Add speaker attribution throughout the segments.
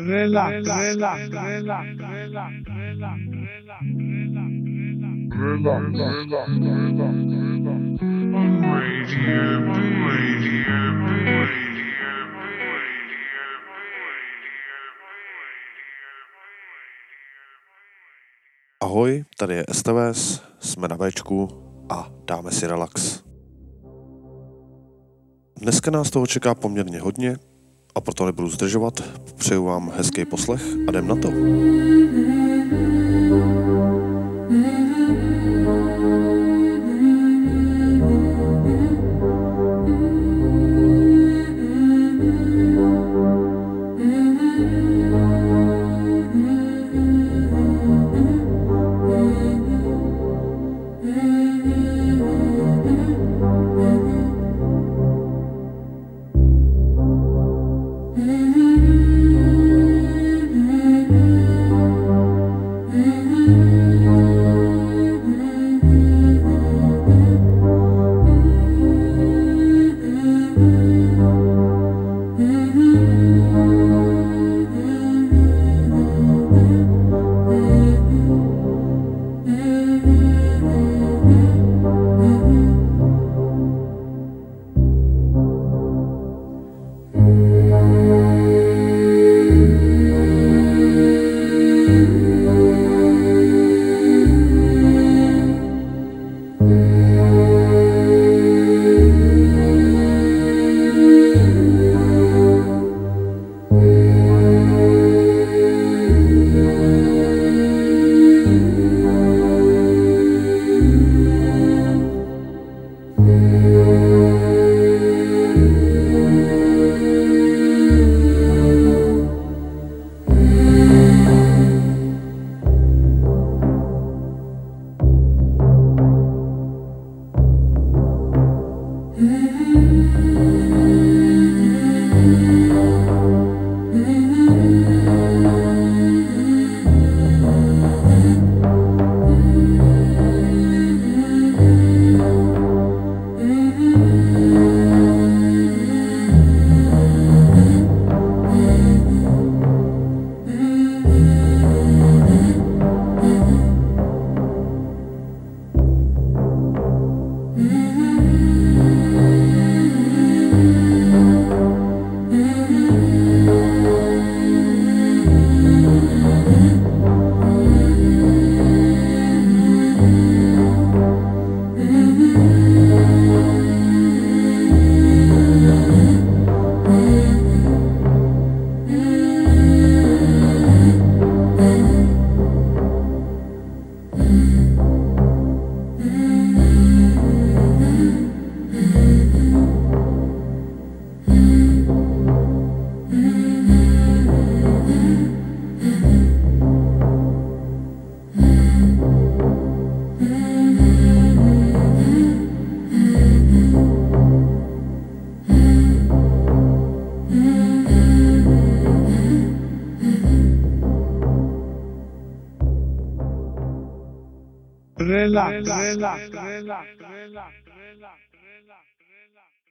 Speaker 1: relax, relax, relax, relax, relax.
Speaker 2: Ahoj, tady je STVS, jsme na Bčku a dáme si relax. Dneska nás toho čeká poměrně hodně a proto nebudu zdržovat, přeju vám hezký poslech a jdem na to.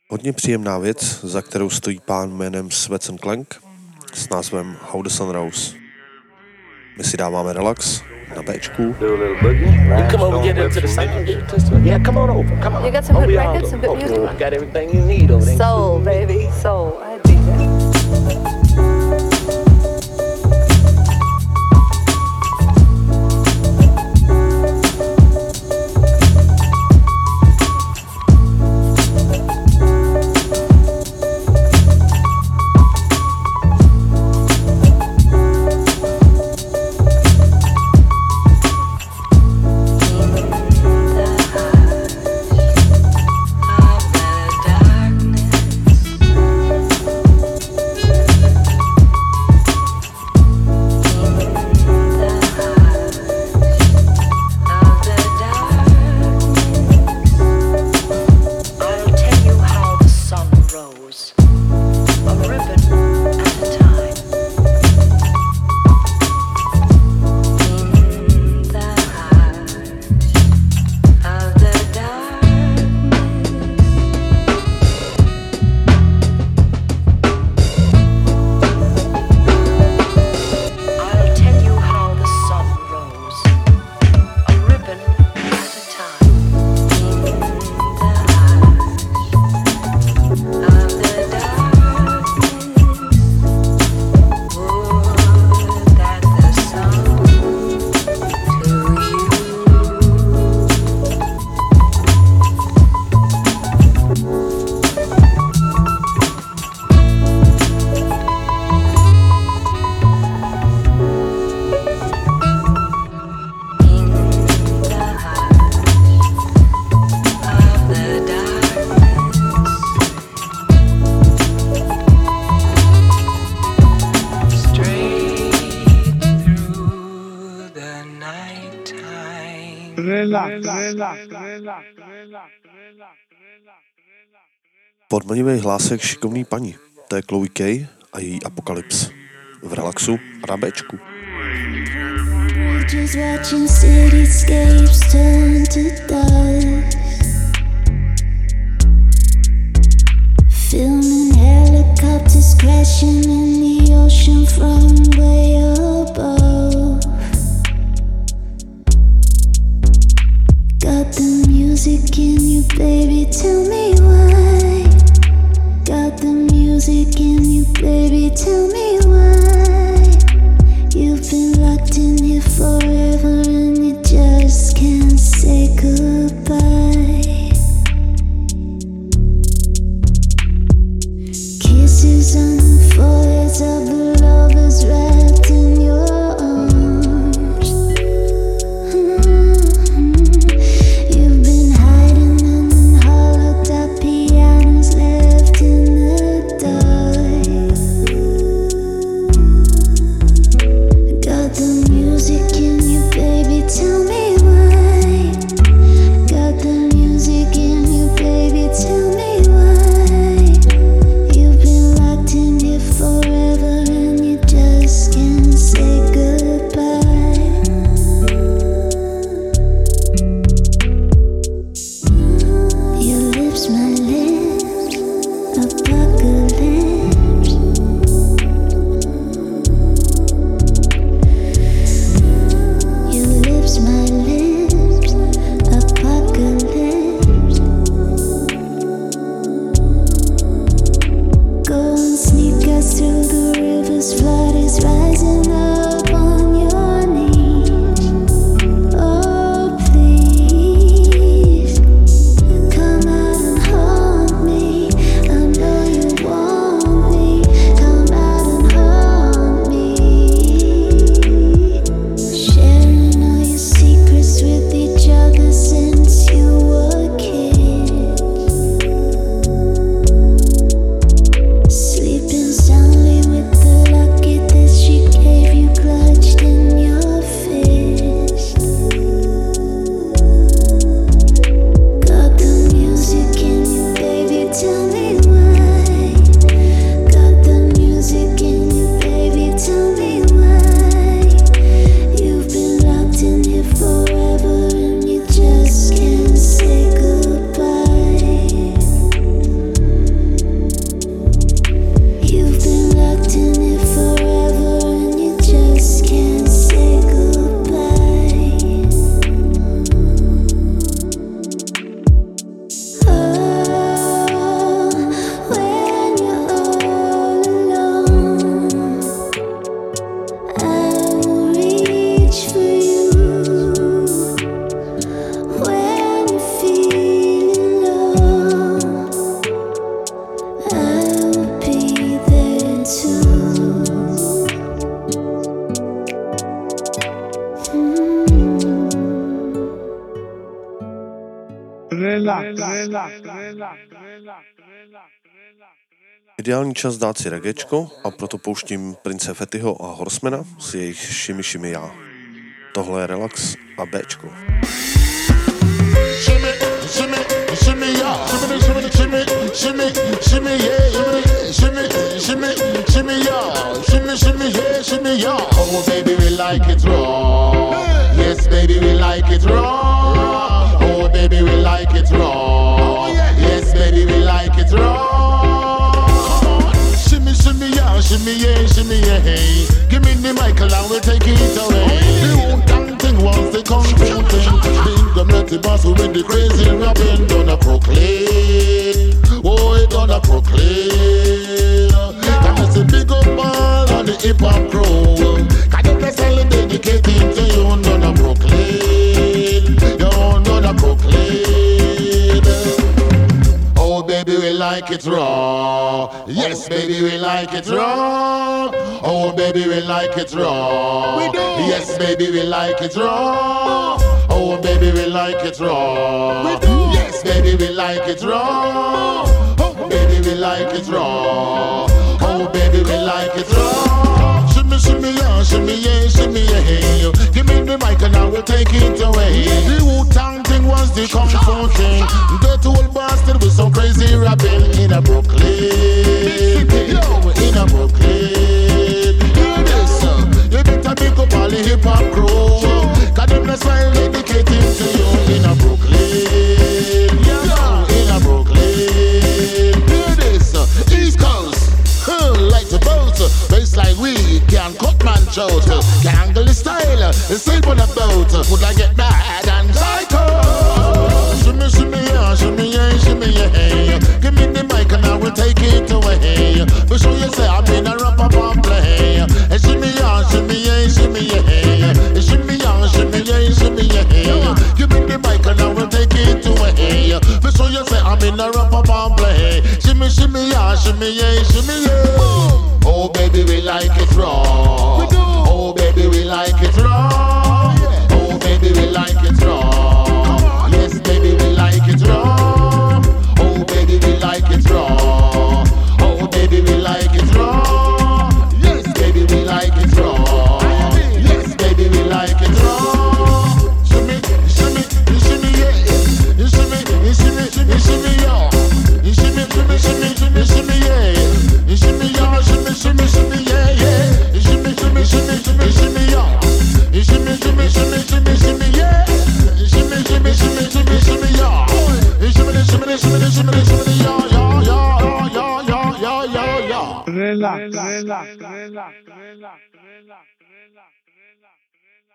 Speaker 2: Hodně příjemná věc, za kterou stojí pán jménem Svecen Klank s názvem How the Sun Rose. My si dáváme relax na Bčku
Speaker 3: come get into the sound. Yeah, come on over. Come on.
Speaker 4: You got some good records, some good music?
Speaker 3: Got everything you need over there.
Speaker 4: Soul, baby, soul.
Speaker 2: Podmanivý hlásek šikovný paní. To je Chloe Kay a její Apokalyps. V relaxu a na Bčku.
Speaker 5: Just watching cityscapes turn to dust. Filming helicopters crashing in the ocean from way above. Got the music in you, baby. Tell me why. Got the music in you, baby. Tell me why. You've been locked in here forever and you just can't say goodbye. Kisses on the foreheads of the
Speaker 2: Ideální čas dát si regečko a proto pouštím Prince Fettyho a Horsemana s jejich Shimmy Shimmy Já. Tohle je Relax a Bčko.
Speaker 6: shimmy, shimmy, shimmy, yeah. Shimmy, shimmy, shimmy, shimmy, shimmy, yeah. Shimmy, shimmy, shimmy, yeah. Shimmy, shimmy, yeah, shimmy, yeah. Oh, baby, we like it raw. Yes, baby, we like it raw. Oh, baby, we like it raw. Oh, yes, baby, we like it raw. Shimmy, shimmy, yeah, shimmy, yeah, shimmy, yeah. Hey. Give me the Michael and we'll take it away. Oh, the whole damn thing was the thing. Big the nutty boss with the crazy rapping gonna proclaim. Oh, it gonna proclaim. That is a big up ball on the hip hop crew. Cause all dedicated to you, gonna proclaim. You're. Oh, baby, we like it raw. Yes, baby, we like it raw. Oh, baby, we like it raw. We do. Yes, baby, we like it raw. Oh, baby, we like it raw. We do. Yes, baby, we like it raw. Oh, baby, we like it raw. Oh, baby, we like it raw shimmy ya, shimmy ya, shimmy ya. Give me the mic and I will take it away. The Wu Tang thing was the kung fu thing. That old bastard with some crazy rapping in a Brooklyn, in a Brooklyn. shout. Gangle style, sleep on a boat. Would I get mad and psycho? Shimmy, shimmy, yeah, shimmy, yeah, shimmy, yeah. Give me the mic and I will take it away. For sure you say I'm in a rap up and play. Shimmy, yeah, shimmy, yeah, shimmy, yeah. Shimmy, yeah, shimmy, yeah, shimmy, yeah. Give me the mic and I will take it away. For sure you say I'm in a rap band play. Shimmy, shimmy, yeah, shimmy, yeah, shimmy, yeah.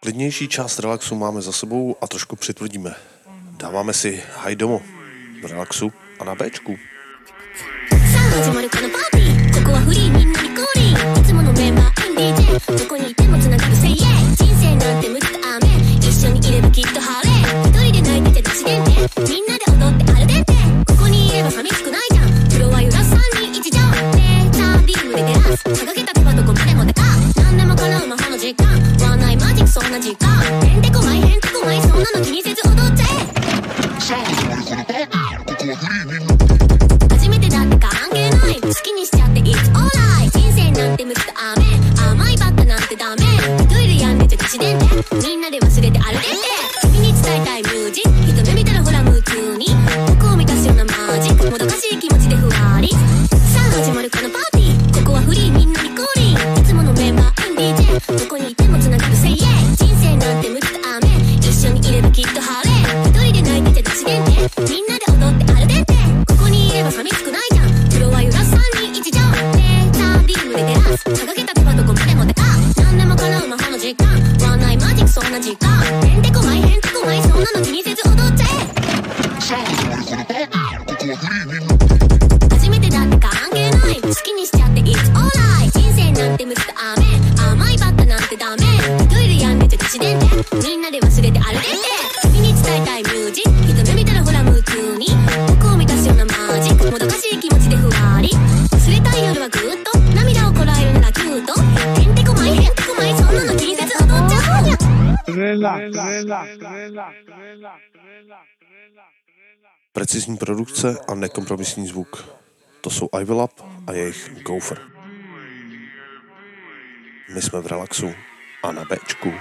Speaker 7: Klidnější část relaxu máme za sebou a trošku přitvrdíme. Dáváme si haj domo, relaxu a na Bčku. Mm. produkce a nekompromisní zvuk. To jsou Ivy Lab a jejich Gopher. My jsme v relaxu a na Bčku.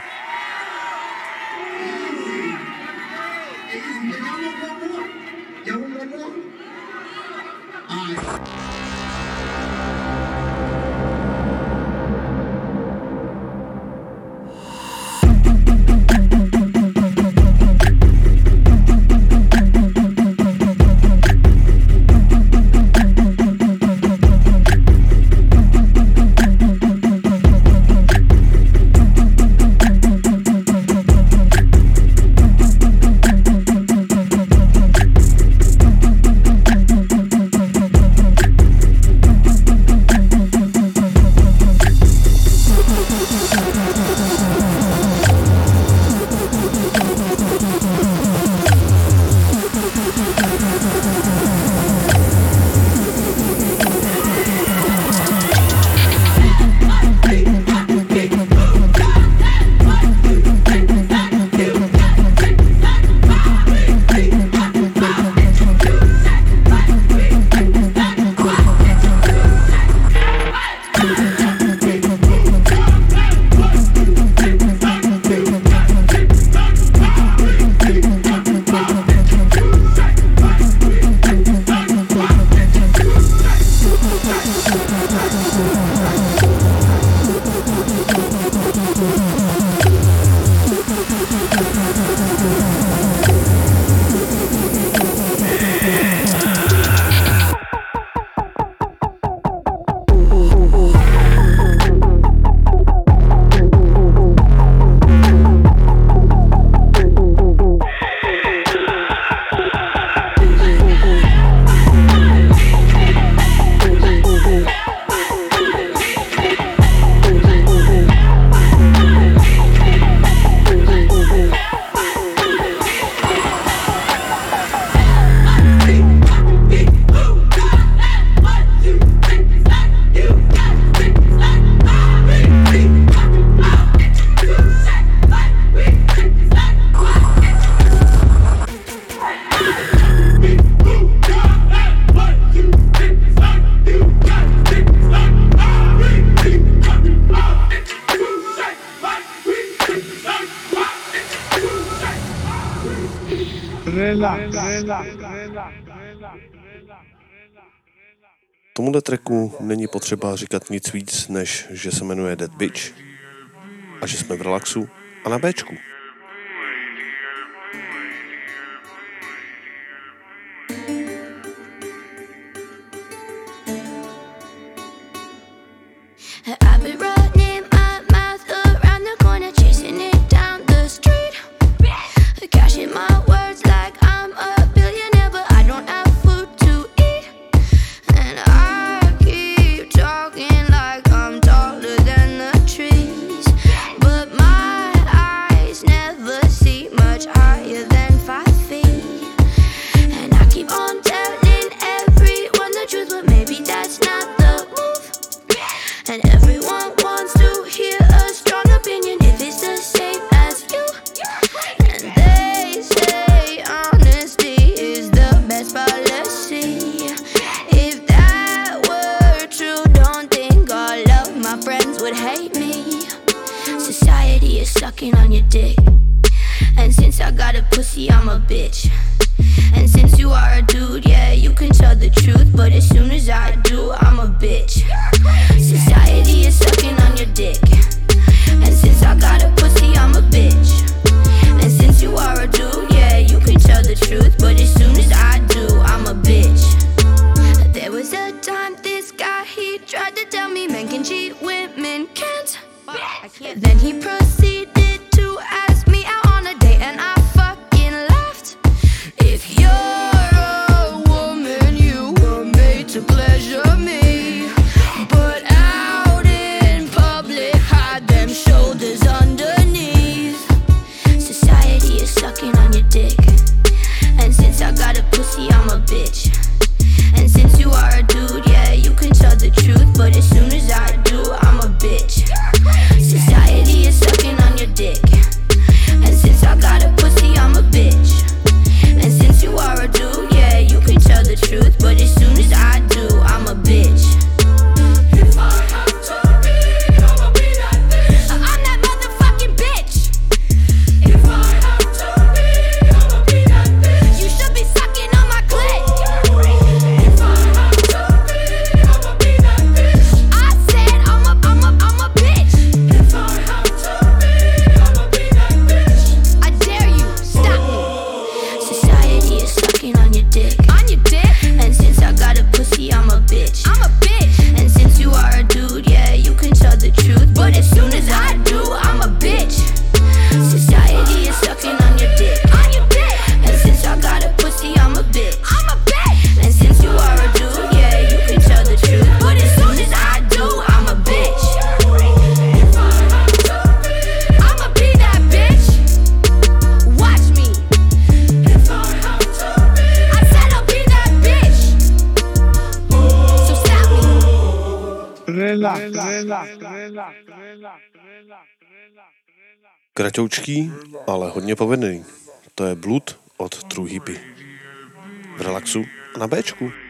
Speaker 8: Tomuhle tracku není potřeba říkat nic víc, než že se jmenuje Dead Bitch a že jsme v relaxu a na Bčku.
Speaker 9: on your dick. And since I got a pussy, I'm a bitch. And since you are a dude, yeah, you can tell the truth. But as soon as I do, I'm a bitch. Society is sucking
Speaker 8: Kratoučký, ale hodně povedený. To je blud od True Hippie. V relaxu na Bčku.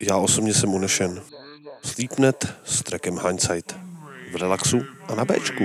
Speaker 2: Já osobně jsem unešen. Sleepnet s trackem Hindsight. V relaxu a na Bčku.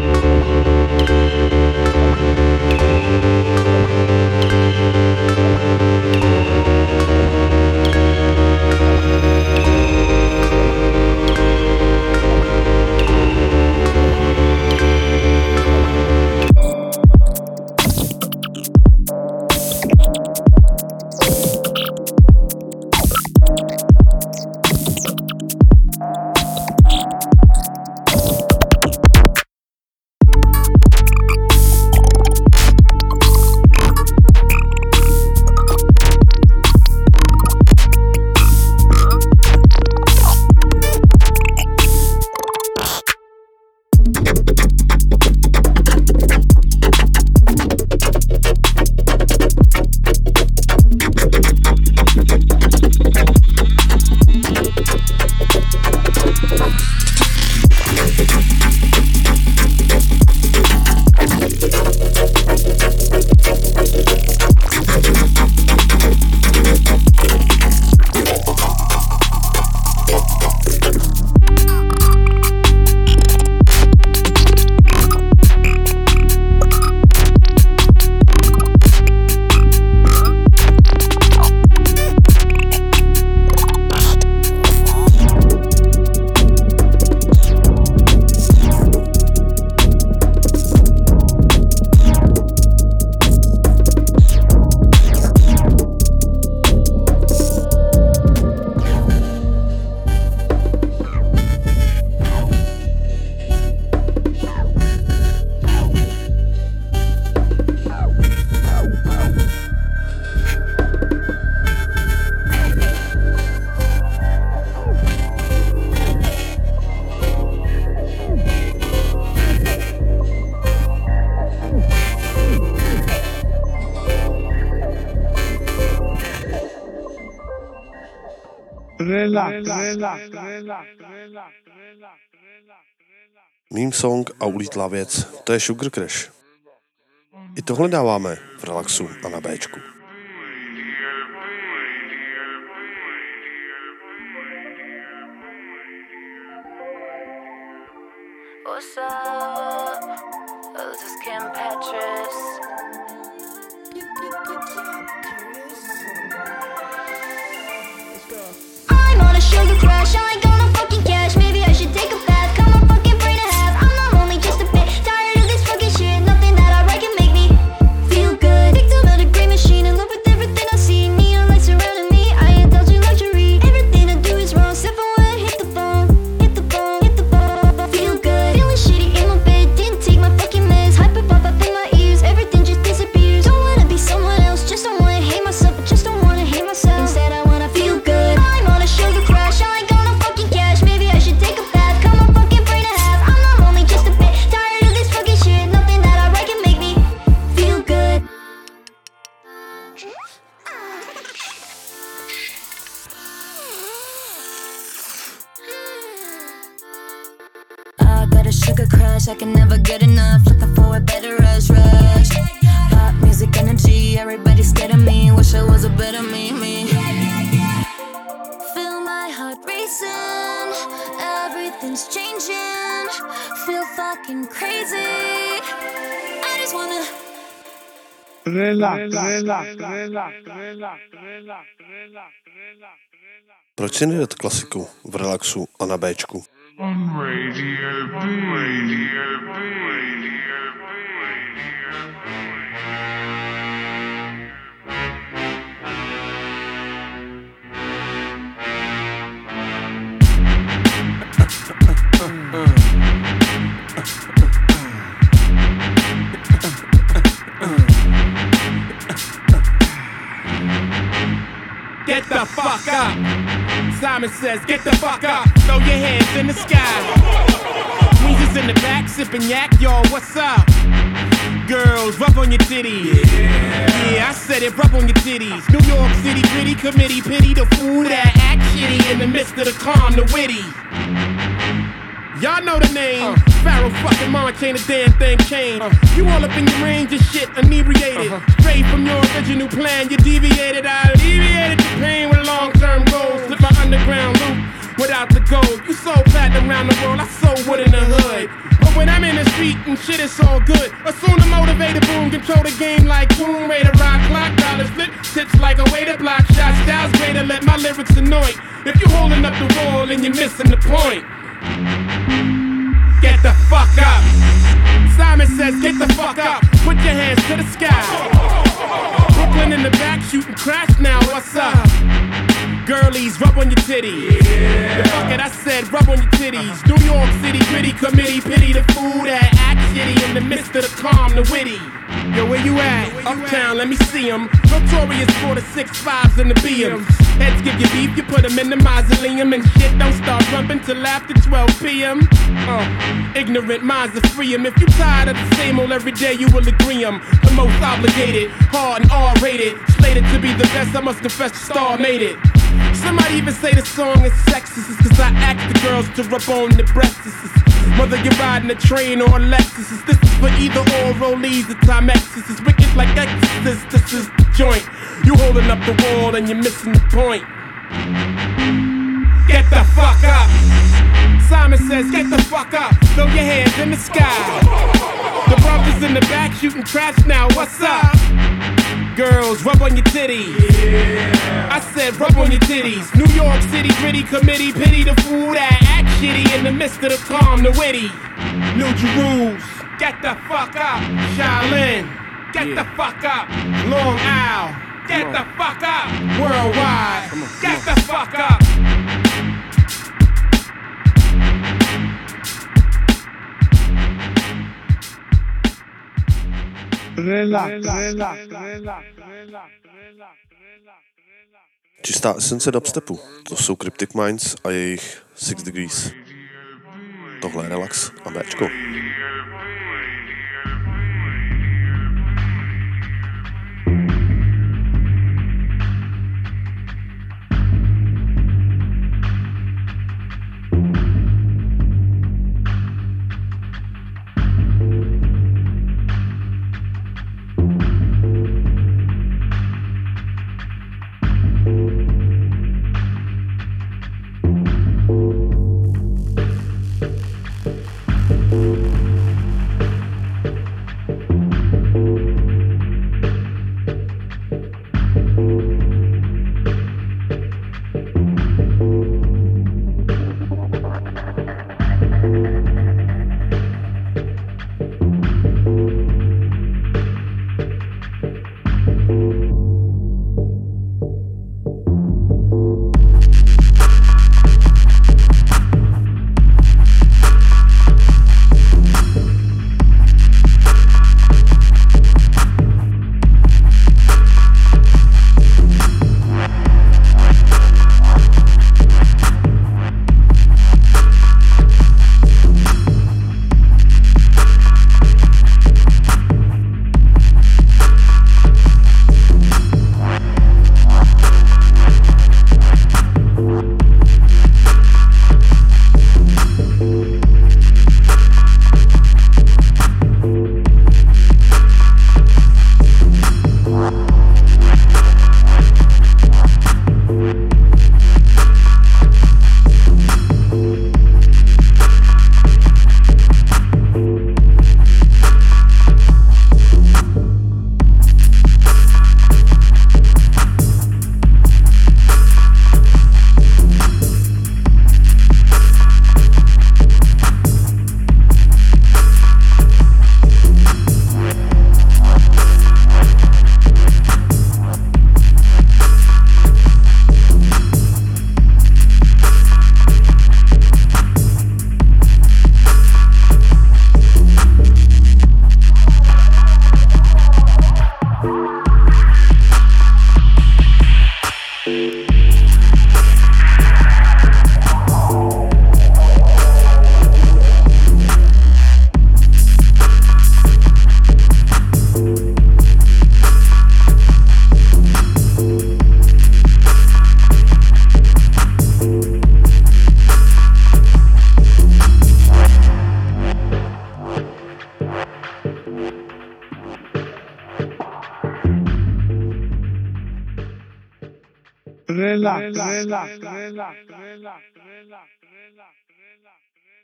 Speaker 2: ulítlá věc, to je Sugar Crash. I tohle dáváme v relaxu a na Bčku.
Speaker 5: What's up? Oh, this is Kim Petras.
Speaker 2: Proč si nedat klasiku v relaxu a na Bčku?
Speaker 10: get the fuck up. Simon says, get the fuck up. Throw your hands in the sky. Weezer's in the back, sipping yak, y'all, what's up? Girls, rub on your titties. Yeah. yeah, I said it, rub on your titties. New York City, pretty committee, pity the fool that act shitty in the midst of the calm, the witty. Y'all know the name. Pharaoh fucking March ain't a damn thing changed. You all up in your range of shit, inebriated. Uh-huh. Straight from your original plan, you deviated. I alleviated the pain with long term goals. Slip my underground loop without the gold. You sold platinum around the world, I sold wood in the hood. But when I'm in the street and shit, it's all good. Assume the motivated boom, control the game like boom, way to rock, clock, dollars flip, tips like a way to block shots. Styles way to let my lyrics annoy. If you holding up the wall and you're missing the point. Get the fuck up. Simon says, get the fuck up. Put your hands to the sky. Brooklyn in the back shooting crash now. What's up? Girlies, rub on your titties. The fuck it, I said, rub on your titties. New York City gritty committee, pity the fool that act shitty in the midst of the calm, the witty. Yo, where you at? Uptown, let me see see 'em. Notorious for the six fives and the BMs. Heads give you beef, you put 'em in the mausoleum. And shit don't start bumping till after 12 p.m. Uh, ignorant minds are free 'em. If you tired of the same old every day, you will agree 'em. The most obligated, hard and R rated. Slated to be the best, I must confess the star made it. Somebody even say the song is sexist, it's cause I ask the girls to rub on the breasts. Whether you're riding a train or a Lexus, this is for either or rollies or Timex. This is wicked like Exorcist, this is the joint. You holding up the wall and you're missing the point. Get the fuck up. Simon says, get the fuck up. Throw your hands in the sky. The brothers in the back shooting trash now. What's up? Girls, rub on your titties. I said, rub on your titties. New York City gritty committee, pity the fool that act shitty in the midst of the calm, the witty. New Jerusalem, get the fuck up. Shaolin, get the fuck up. Long Isle, get the fuck up. Worldwide, get the fuck up.
Speaker 2: Čistá esence dubstepu. To jsou Cryptic Minds a jejich Six Degrees. Tohle je Relax a Bčko.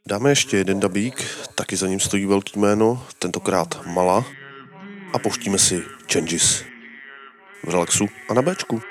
Speaker 2: Dáme ještě jeden dabík, taky za ním stojí velký jméno, tentokrát Mala. A pouštíme si Changes. V relaxu a na Bčku.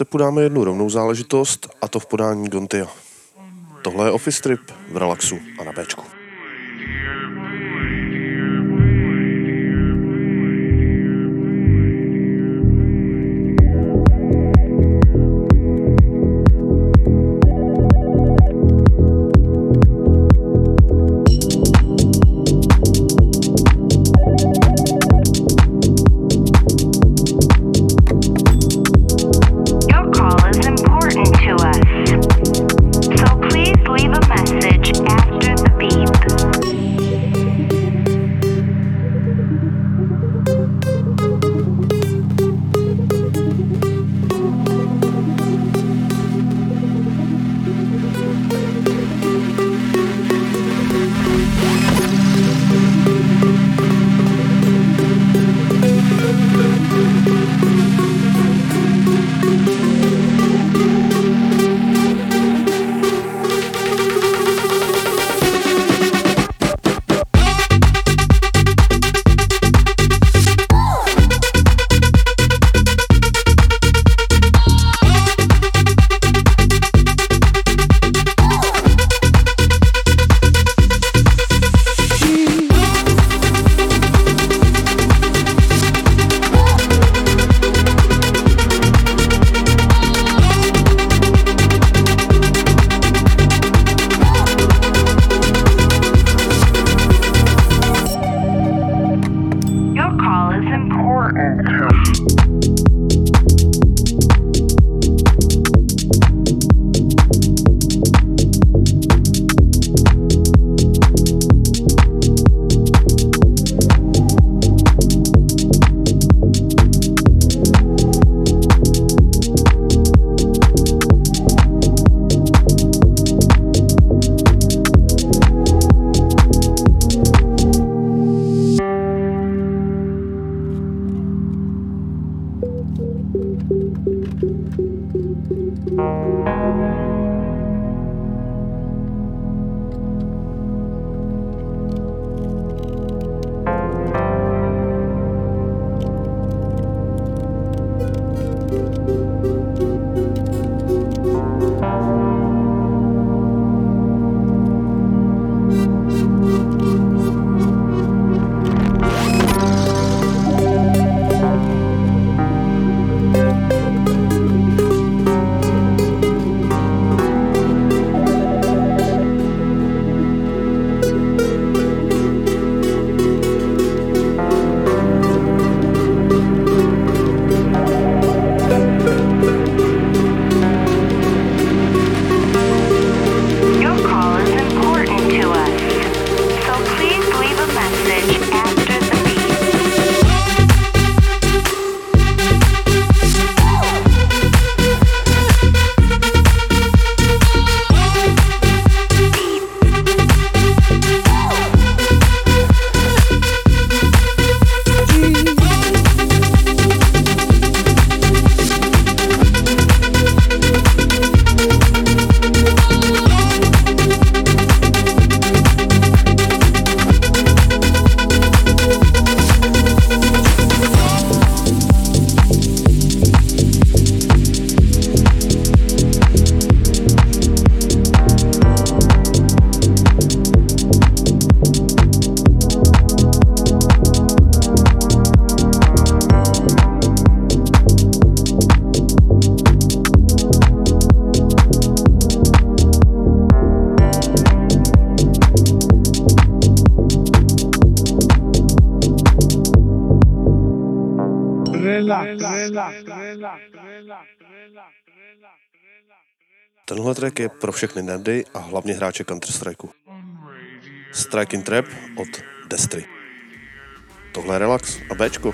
Speaker 2: Po dubstepu dáme jednu rovnou záležitost a to v podání Gontia. Tohle je Office Trip v relaxu a na Bčku. Tenhle track je pro všechny nerdy a hlavně hráče Counter-Strikeu. Striking Trap od Destry. Tohle je Relax a Bčko.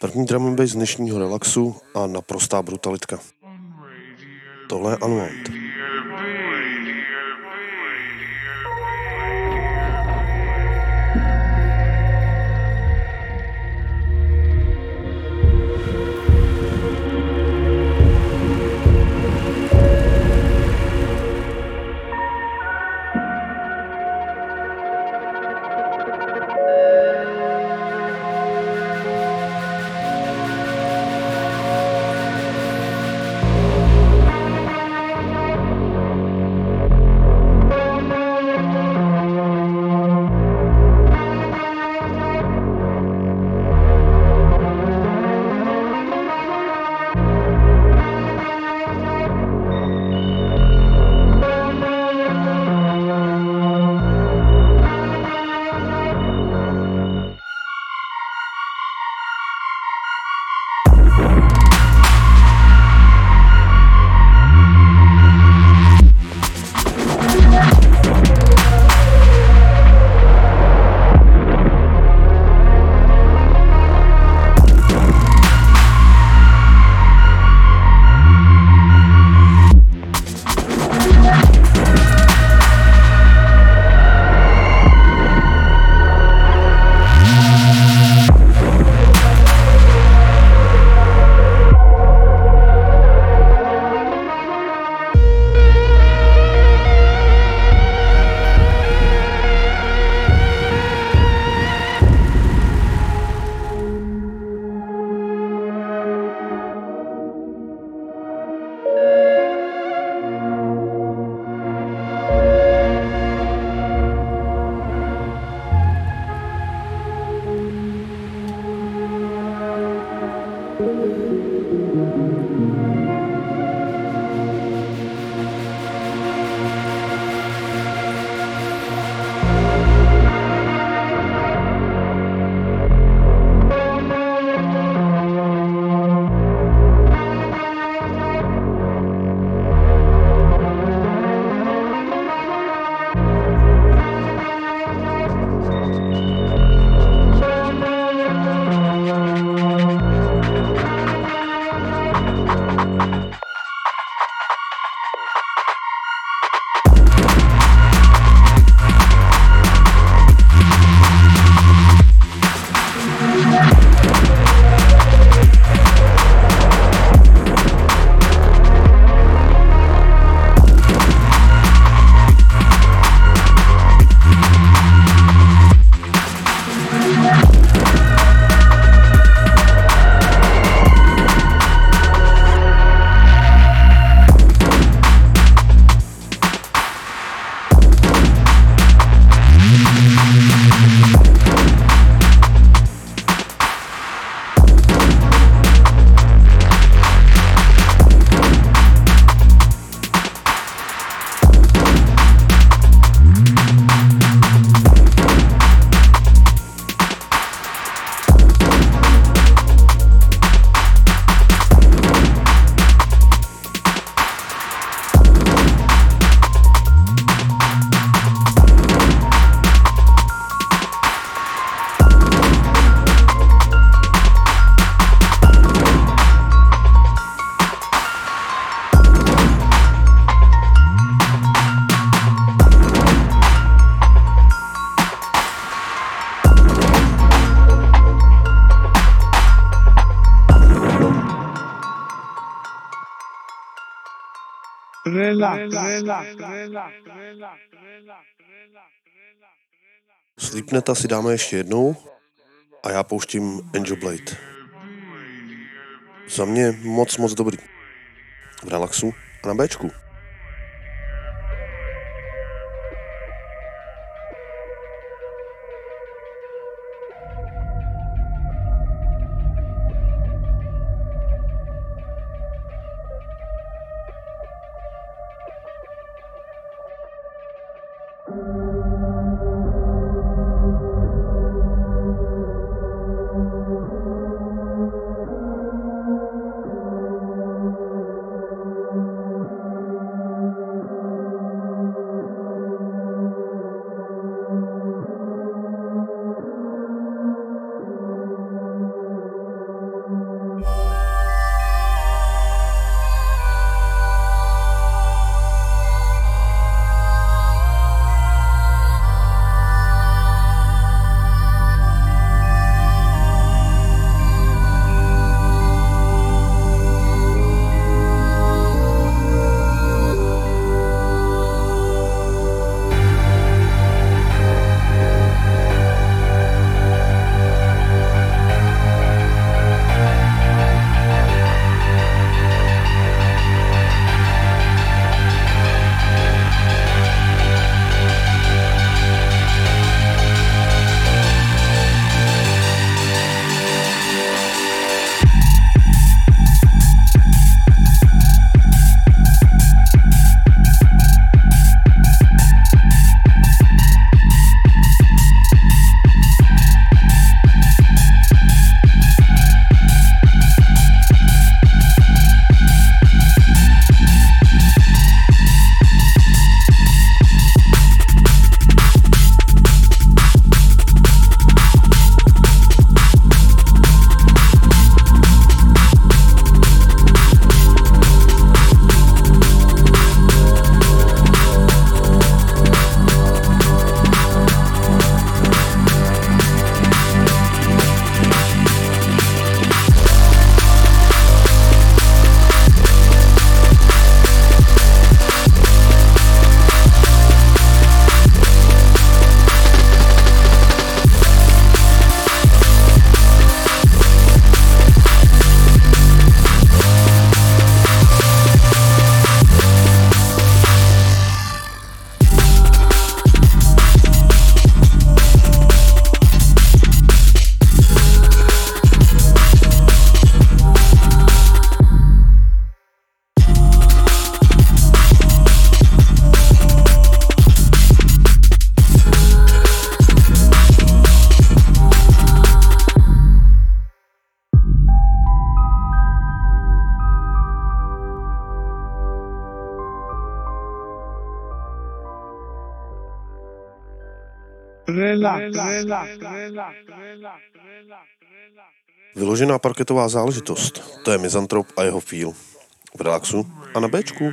Speaker 2: První drum and bass z dnešního relaxu a naprostá brutalitka. Tohle je Unwound. Sleepneta si dáme ještě jednou a já pouštím Angel Blade. Za mě moc, moc dobrý. V relaxu a na Bčku. Vyložená parketová záležitost, to je Mizantrop a jeho feel. V relaxu a na Bčku.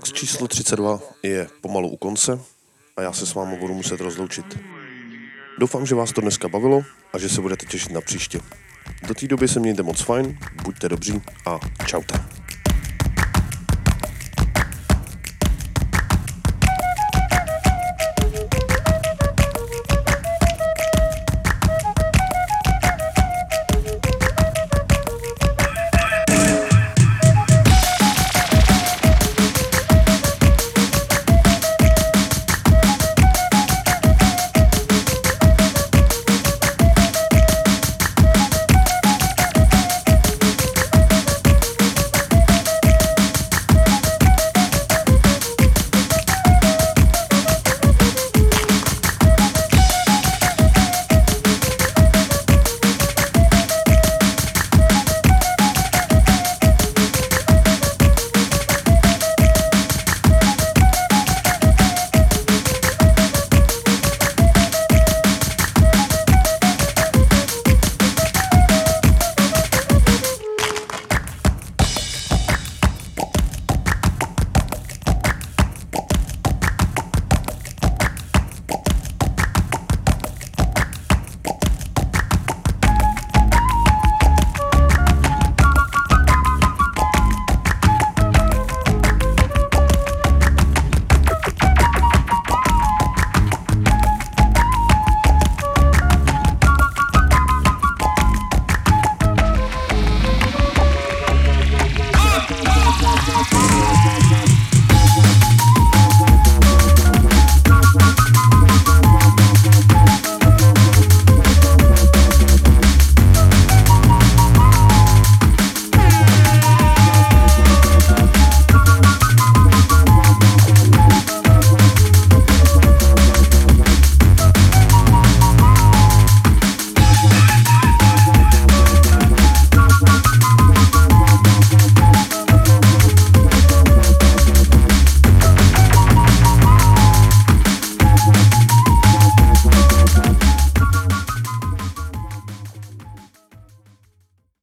Speaker 2: Relax číslo 32 je pomalu u konce a já se s vámi budu muset rozloučit. Doufám, že vás to dneska bavilo a že se budete těšit na příště. Do té doby se mějte moc fajn, buďte dobří a čaute.